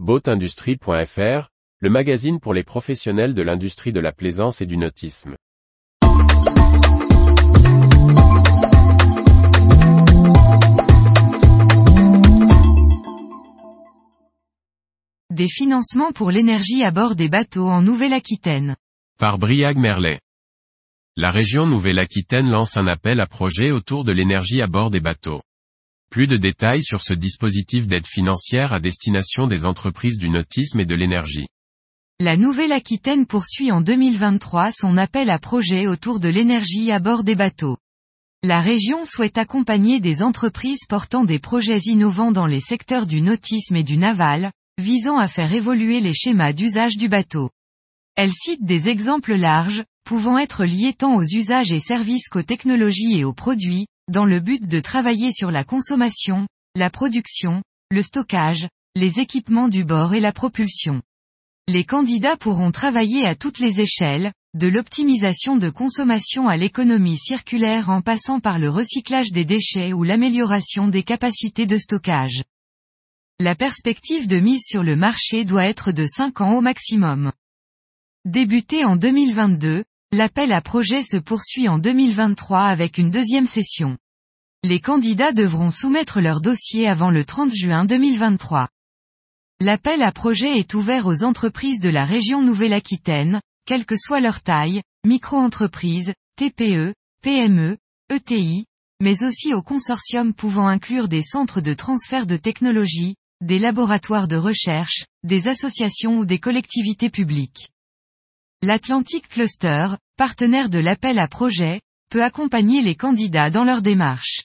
Boatindustrie.fr, le magazine pour les professionnels de l'industrie de la plaisance et du nautisme. Des financements pour l'énergie à bord des bateaux en Nouvelle-Aquitaine. Par Briag Merlet. La région Nouvelle-Aquitaine lance un appel à projets autour de l'énergie à bord des bateaux. Plus de détails sur ce dispositif d'aide financière à destination des entreprises du nautisme et de l'énergie. La Nouvelle-Aquitaine poursuit en 2023 son appel à projets autour de l'énergie à bord des bateaux. La région souhaite accompagner des entreprises portant des projets innovants dans les secteurs du nautisme et du naval, visant à faire évoluer les schémas d'usage du bateau. Elle cite des exemples larges, pouvant être liés tant aux usages et services qu'aux technologies et aux produits, dans le but de travailler sur la consommation, la production, le stockage, les équipements du bord et la propulsion. Les candidats pourront travailler à toutes les échelles, de l'optimisation de consommation à l'économie circulaire en passant par le recyclage des déchets ou l'amélioration des capacités de stockage. La perspective de mise sur le marché doit être de 5 ans au maximum. Débuté en 2022, l'appel à projet se poursuit en 2023 avec une deuxième session. Les candidats devront soumettre leur dossier avant le 30 juin 2023. L'appel à projet est ouvert aux entreprises de la région Nouvelle-Aquitaine, quelle que soit leur taille, micro-entreprises, TPE, PME, ETI, mais aussi aux consortiums pouvant inclure des centres de transfert de technologie, des laboratoires de recherche, des associations ou des collectivités publiques. L'Atlantic Cluster, partenaire de l'appel à projet, peut accompagner les candidats dans leur démarche.